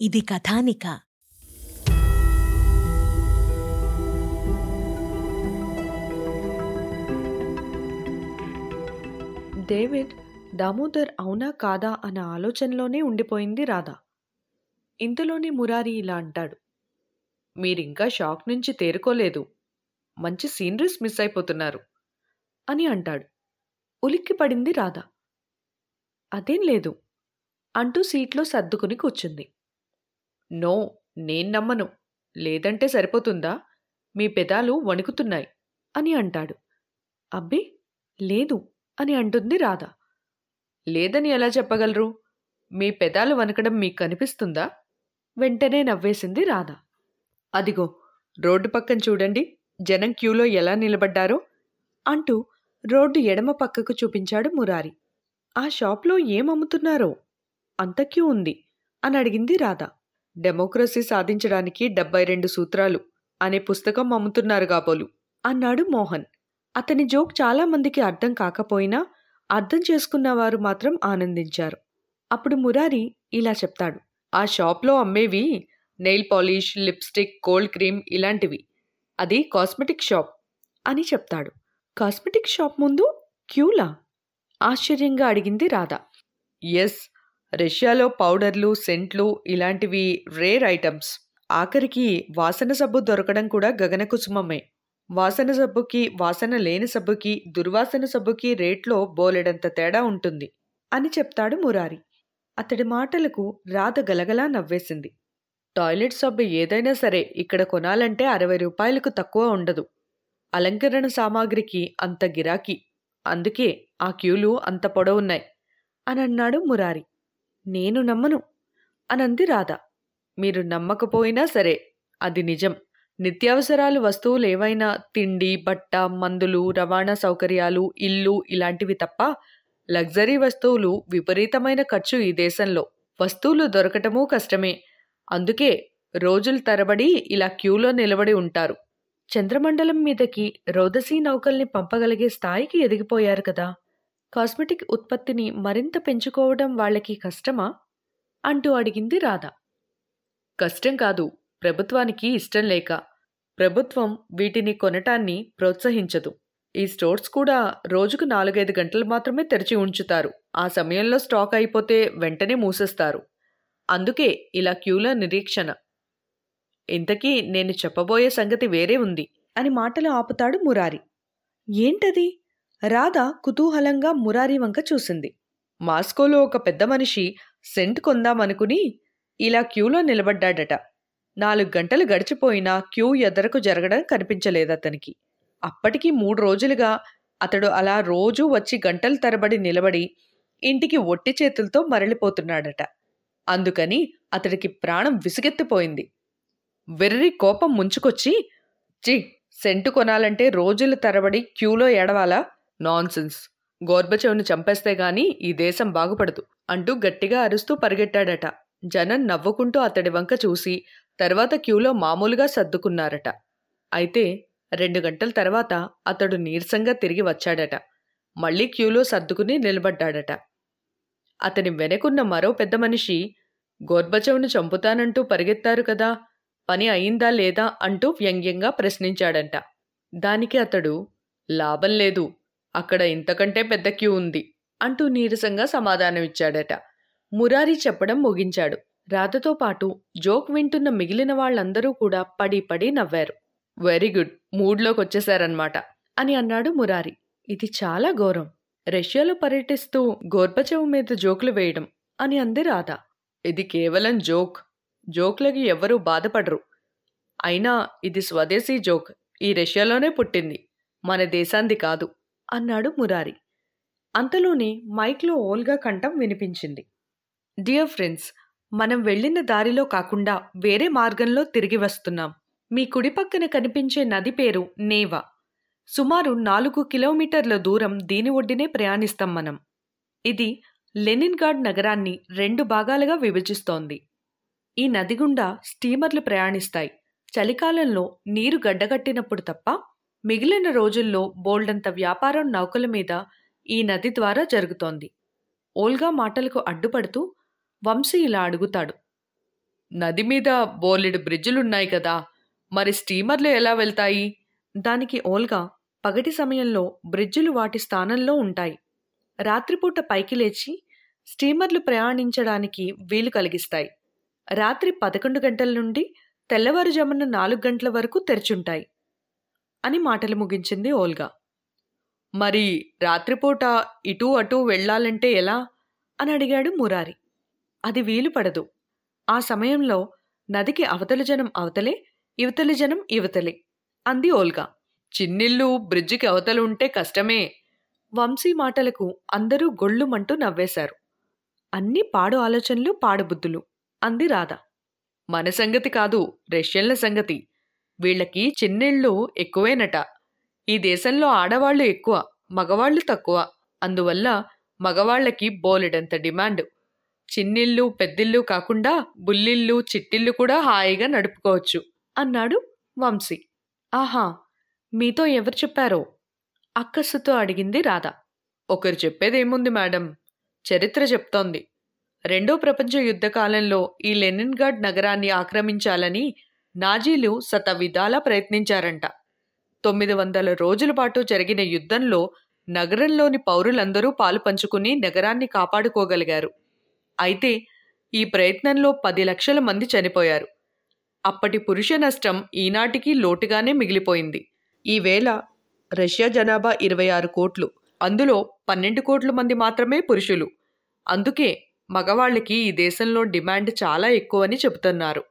ఇది కథానిక. డేవిడ్ దామోదర్ అవునా కాదా అన్న ఆలోచనలోనే ఉండిపోయింది రాధా. ఇంతలోనే మురారి ఇలా అంటాడు. మీరింకా షాక్ నుంచి తేరుకోలేదు. మంచి సీనరీస్ మిస్ అయిపోతున్నారు అని అంటాడు. ఉలిక్కి పడింది రాధా. అదేం లేదు. అంటూ సీట్లో సర్దుకుని కూర్చుంది. నో నేను నమ్మను. లేదంటే సరిపోతుందా? మీ పెదాలు వణుకుతున్నాయి అని అంటాడు. అబ్బే లేదు అని అంటుంది రాధ. లేదని ఎలా చెప్పగలరు? మీ పెదాలు వణకడం మీకు కనిపిస్తుందా వెంటనే నవ్వేసింది రాధ. అదిగో రోడ్డు పక్కన చూడండి. జనం క్యూలో ఎలా నిలబడ్డారో అంటూ రోడ్డు ఎడమ పక్కకు చూపించాడు మురారి. ఆ షాప్లో ఏం అమ్ముతున్నారో అంత క్యూ ఉంది? అని అడిగింది రాధ. డెమోక్రసీ సాధించడానికి డెబ్బై రెండు సూత్రాలు అనే పుస్తకం అమ్ముతున్నారు కాబోలు అన్నాడు మోహన్. అతని జోక్ చాలామందికి అర్థం కాకపోయినా అర్థం చేసుకున్నవారు మాత్రం ఆనందించారు. అప్పుడు మురారి ఇలా చెప్తాడు. ఆ షాప్లో అమ్మేవి nail polish lipstick cold cream ఇలాంటివి. అది కాస్మెటిక్ షాప్ అని చెప్తాడు. కాస్మెటిక్ షాప్ ముందు క్యూలా? ఆశ్చర్యంగా అడిగింది రాధ. ఎస్ రష్యాలో పౌడర్లు సెంట్లు ఇలాంటివి రేర్ ఐటమ్స్ ఆఖరికి వాసన సబ్బు దొరకడం కూడా గగనకుసుమమే వాసన సబ్బుకి వాసన లేని సబ్బుకి దుర్వాసన సబ్బుకి రేట్లో బోలెడంత తేడా ఉంటుంది అని చెప్తాడు మురారి. అతడి మాటలకు రాధ గలగలా నవ్వేసింది. టాయిలెట్ సబ్బు ఏదైనా సరే ఇక్కడ కొనాలంటే అరవై రూపాయలకు తక్కువ ఉండదు. అలంకరణ సామాగ్రికి అంత గిరాకీ. అందుకే ఆ క్యూలు అంత పొడవున్నాయి అని అన్నాడు మురారి. నేను నమ్మను అనంది రాధ. మీరు నమ్మకపోయినా సరే అది నిజం. నిత్యావసరాలు వస్తువులు ఏవైనా తిండి బట్ట మందులు రవాణా సౌకర్యాలు ఇల్లు ఇలాంటివి తప్ప లగ్జరీ వస్తువులు విపరీతమైన ఖర్చు ఈ దేశంలో. వస్తువులు దొరకటమూ కష్టమే. అందుకే రోజుల తరబడి ఇలా క్యూలో నిలబడి ఉంటారు. చంద్రమండలం మీదకి రోదసీ నౌకల్ని పంపగలిగే స్థాయికి ఎదిగిపోయారు కదా. కాస్మెటిక్ ఉత్పత్తిని మరింత పెంచుకోవడం వాళ్ళకి కష్టమా? అంటూ అడిగింది రాధ. కష్టం కాదు ప్రభుత్వానికి ఇష్టం లేక. ప్రభుత్వం వీటిని కొనటాన్ని ప్రోత్సహించదు. ఈ స్టోర్స్ కూడా రోజుకు నాలుగైదు గంటలు మాత్రమే తెరిచి ఉంచుతారు. ఆ సమయంలో స్టాక్ అయిపోతే వెంటనే మూసేస్తారు. అందుకే ఇలా క్యూల నిరీక్షణ. ఇంతకీ నేను చెప్పబోయే సంగతి వేరే ఉంది అని మాటలు ఆపుతాడు మురారి. ఏంటది? రాధ కుతూహలంగా మురారి వంక చూసింది. మాస్కోలో ఒక పెద్ద మనిషి సెంట్ కొందామనుకుని ఇలా క్యూలో నిలబడ్డాడట. నాలుగు గంటలు గడిచిపోయినా క్యూ ఎదరకు జరగడం కనిపించలేదు అతనికి అప్పటికి మూడు రోజులుగా అతడు అలా రోజూ వచ్చి గంటల తరబడి నిలబడి ఇంటికి ఒట్టి చేతులతో మరలిపోతున్నాడట. అందుకని అతడికి ప్రాణం విసుగెత్తిపోయింది. వెర్రి కోపం ముంచుకొచ్చి చి సెంటు కొనాలంటే రోజుల తరబడి క్యూలో ఏడవాలా? నాన్సెన్స్. గోర్బచవుని చంపేస్తే గాని ఈ దేశం బాగుపడదు అంటూ గట్టిగా అరుస్తూ పరిగెట్టాడట. జనం నవ్వుకుంటూ అతడి వంక చూసి తర్వాత క్యూలో మామూలుగా సర్దుకున్నారట. అయితే రెండు గంటల తర్వాత అతడు నీరసంగా తిరిగి వచ్చాడట. మళ్ళీ క్యూలో సర్దుకుని నిలబడ్డాడట. అతని వెనకున్న మరో పెద్ద మనిషి గోర్బచవును చంపుతానంటూ పరిగెత్తారు కదా పని అయిందా లేదా? అంటూ వ్యంగ్యంగా ప్రశ్నించాడంట. దానికి అతడు లాభం లేదు అక్కడ ఇంతకంటే పెద్ద క్యూ ఉంది అంటూ నీరసంగా సమాధానమిచ్చాడట. మురారి చెప్పడం ముగించాడు. రాధతో పాటు జోక్ వింటున్న మిగిలిన వాళ్ళందరూ కూడా పడి పడి నవ్వారు. వెరీ గుడ్ మూడ్లోకి వచ్చేశారన్నమాట అని అన్నాడు మురారి. ఇది చాలా ఘోరం. రష్యాలో పర్యటిస్తూ గోర్బచవు మీద జోకులు వేయడం అని అంది రాధ. ఇది కేవలం జోక్. జోక్లకి ఎవరూ బాధపడరు. అయినా ఇది స్వదేశీ జోక్. ఈ రష్యాలోనే పుట్టింది. మన దేశాంది కాదు. అన్నాడు మురారి. అంతలోనే మైక్లో ఓల్గా కంఠం వినిపించింది. డియర్ ఫ్రెండ్స్ మనం వెళ్ళిన దారిలో కాకుండా వేరే మార్గంలో తిరిగి వస్తున్నాం. మీ కుడి పక్కన కనిపించే నది పేరు నేవా. సుమారు నాలుగు కిలోమీటర్ల దూరం దీని ఒడ్డినే ప్రయాణిస్తాం మనం. ఇది లెనిన్గాడ్ నగరాన్ని రెండు భాగాలుగా విభజిస్తోంది. ఈ నది గుండా స్టీమర్లు ప్రయాణిస్తాయి. చలికాలంలో నీరు గడ్డగట్టినప్పుడు తప్ప మిగిలిన రోజుల్లో బోల్డంత వ్యాపారం నౌకల మీద ఈ నది ద్వారా జరుగుతోంది. ఓల్గా మాటలకు అడ్డుపడుతూ వంశీ ఇలా అడుగుతాడు. నది మీద బోలెడు బ్రిడ్జులున్నాయి కదా మరి స్టీమర్లు ఎలా వెళ్తాయి? దానికి ఓల్గా పగటి సమయంలో బ్రిడ్జులు వాటి స్థానంలో ఉంటాయి. రాత్రిపూట పైకి లేచి స్టీమర్లు ప్రయాణించడానికి వీలు కలిగిస్తాయి. రాత్రి పదకొండు గంటల నుండి తెల్లవారుజామున నాలుగు గంటల వరకు తెరిచుంటాయి. అని మాటలు ముగించింది ఓల్గా. మరి రాత్రిపూట ఇటూ అటూ వెళ్ళాలంటే ఎలా? అని అడిగాడు మురారి. అది వీలు పడదు. ఆ సమయంలో నదికి అవతలి జనం అవతలే ఇవతలి జనం ఇవతలే అంది ఓల్గా. చిన్నిల్లు బ్రిడ్జికి అవతలు ఉంటే కష్టమే వంశీ మాటలకు అందరూ గొళ్ళుమంటూ నవ్వేశారు. అన్ని పాడు ఆలోచనలు పాడుబుద్ధులు అంది రాధ. మన సంగతి కాదు రష్యన్ల సంగతి. వీళ్ళకి చిన్నిళ్ళు ఎక్కువేనట. ఈ దేశంలో ఆడవాళ్ళు ఎక్కువ మగవాళ్ళు తక్కువ. అందువల్ల మగవాళ్ళకి బోలెడంత డిమాండ్. చిన్నిళ్ళు పెద్దిళ్ళు కాకుండా బుల్లిళ్ళు చిట్టిళ్ళు కూడా హాయిగా నడుపుకోవచ్చు అన్నాడు వంశీ. ఆహా మీతో ఎవరు చెప్పారో? అక్కస్సుతో అడిగింది రాధ. ఒకరు చెప్పేదేముంది మేడం? చరిత్ర చెప్తోంది. రెండో ప్రపంచ యుద్ధ కాలంలో ఈ లెనిన్గాడ్ నగరాన్ని ఆక్రమించాలని నాజీలు శతవిధాలా ప్రయత్నించారంట. తొమ్మిది వందల రోజుల పాటు జరిగిన యుద్ధంలో నగరంలోని పౌరులందరూ పాలు పంచుకుని నగరాన్ని కాపాడుకోగలిగారు. అయితే ఈ ప్రయత్నంలో పది లక్షల మంది చనిపోయారు. అప్పటి పురుష నష్టం ఈనాటికి లోటుగానే మిగిలిపోయింది. ఈవేళ రష్యా జనాభా ఇరవై ఆరు కోట్లు అందులో పన్నెండు కోట్ల మంది మాత్రమే పురుషులు. అందుకే మగవాళ్ళకి ఈ దేశంలో డిమాండ్ చాలా ఎక్కువని చెబుతున్నారు.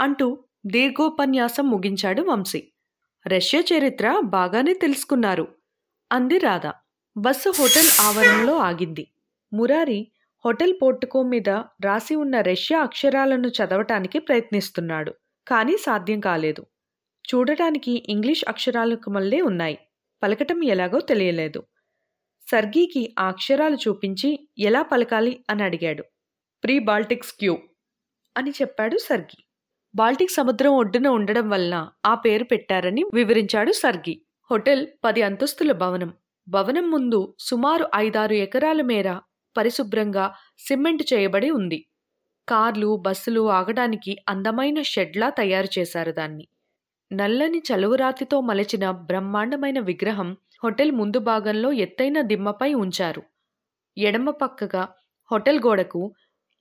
అంటూ దీర్ఘోపన్యాసం ముగించాడు వంశీ. రష్యా చరిత్ర బాగానే తెలుసుకున్నారు. అంది రాధ. బస్సు హోటల్ ఆవరణలో ఆగింది. మురారి హోటల్ పోర్టుకో మీద రాసి ఉన్న రష్యా అక్షరాలను చదవటానికి ప్రయత్నిస్తున్నాడు కానీ సాధ్యం కాలేదు. చూడటానికి ఇంగ్లీష్ అక్షరాలకు మళ్ళీ ఉన్నాయి. పలకటం ఎలాగో తెలియలేదు. సర్గీకి ఆ అక్షరాలు చూపించి ఎలా పలకాలి అని అడిగాడు. ప్రీ బాల్టిక్స్ క్యూ అని చెప్పాడు సర్గి. బాల్టిక్ సముద్రం ఒడ్డున ఉండడం వలన ఆ పేరు పెట్టారని వివరించాడు సర్గి. హోటల్ పది అంతస్తుల భవనం. భవనం ముందు సుమారు ఐదారు ఎకరాల మేర పరిశుభ్రంగా సిమెంట్ చేయబడి ఉంది. కార్లు బస్సులు ఆగడానికి అందమైన షెడ్లా తయారు చేశారు దాన్ని. నల్లని చలువరాతితో మలచిన బ్రహ్మాండమైన విగ్రహం హోటల్ ముందు భాగంలో ఎత్తైన దిమ్మపై ఉంచారు. ఎడమ పక్కగా హోటల్ గోడకు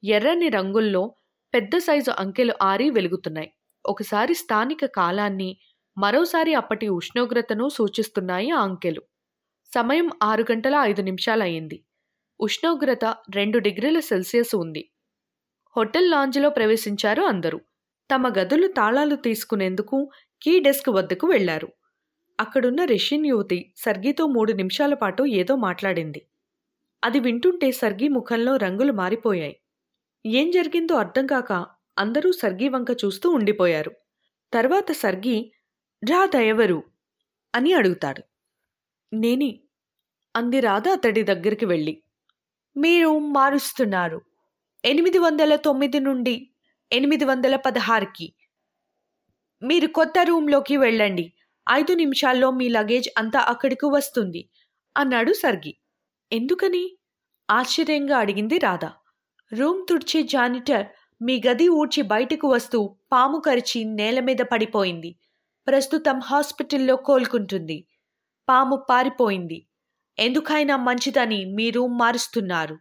ఎర్రని రంగుల్లో పెద్ద సైజు అంకెలు ఆరి వెలుగుతున్నాయి. ఒకసారి స్థానిక కాలాన్ని మరోసారి అప్పటి ఉష్ణోగ్రతను సూచిస్తున్నాయి ఆ అంకెలు. సమయం ఆరు గంటల ఐదు నిమిషాలయ్యింది. ఉష్ణోగ్రత రెండు డిగ్రీల సెల్సియస్ ఉంది. హోటల్ లాంజ్లో ప్రవేశించారు అందరూ. తమ గదులు తాళాలు తీసుకునేందుకు కీ డెస్క్ వద్దకు వెళ్ళారు. అక్కడున్న రష్యన్ యువతి సర్గీతో మూడు నిమిషాల పాటు ఏదో మాట్లాడింది. అది వింటుంటే సర్గీ ముఖంలో రంగులు మారిపోయాయి. ఏం జరిగిందో అర్థం కాక అందరూ సర్గీ వంక చూస్తూ ఉండిపోయారు. తర్వాత సర్గి రాధ ఎవరు అని అడుగుతాడు. నేనే అంది రాధ అతడి దగ్గరికి వెళ్ళి. మీరు మారుస్తున్నారు. ఎనిమిది వందల తొమ్మిది నుండి ఎనిమిది వందల పదహారుకి. మీరు కొత్త రూమ్లోకి వెళ్ళండి. ఐదు నిమిషాల్లో మీ లగేజ్ అంతా అక్కడికి వస్తుంది అన్నాడు సర్గి. ఎందుకని? ఆశ్చర్యంగా అడిగింది రాధా. రూమ్ తుడిచే జానిటర్ మీ గది ఊడ్చి బయటకు వస్తూ పాము కరిచి నేల మీద పడిపోయింది. ప్రస్తుతం హాస్పిటల్లో కోలుకుంటుంది. పాము పారిపోయింది. ఎందుకైనా మంచిదని మీ రూమ్ మారుస్తున్నారు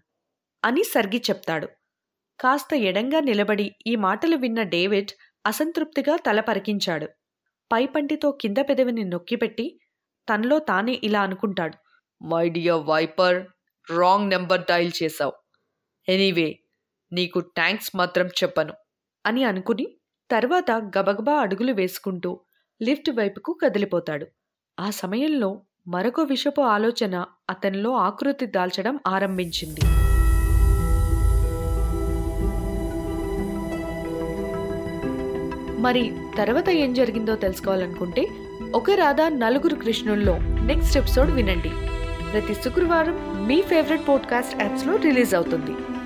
అని సర్గి చెప్తాడు. కాస్త ఎడంగా నిలబడి ఈ మాటలు విన్న డేవిడ్ అసంతృప్తిగా తల పరికించాడు. పైపంటితో కింద పెదవిని నొక్కిపెట్టి తనలో తానే ఇలా అనుకుంటాడు. My dear viper wrong number dial చేశావు. ఎనీవే నీకు థ్యాంక్స్ మాత్రం చెప్పను అని అనుకుని తర్వాత గబగబా అడుగులు వేసుకుంటూ లిఫ్ట్ వైపుకు కదిలిపోతాడు. ఆ సమయంలో మరొక విషపు ఆలోచన అతనిలో ఆకృతి దాల్చడం ఆరంభించింది. మరి తర్వాత ఏం జరిగిందో తెలుసుకోవాలనుకుంటే ఒక రాధా నలుగురు కృష్ణుల్లో నెక్స్ట్ ఎపిసోడ్ వినండి. ప్రతి శుక్రవారం మీ ఫేవరెట్ పోడ్కాస్ట్ యాప్స్లో రిలీజ్ అవుతుంది.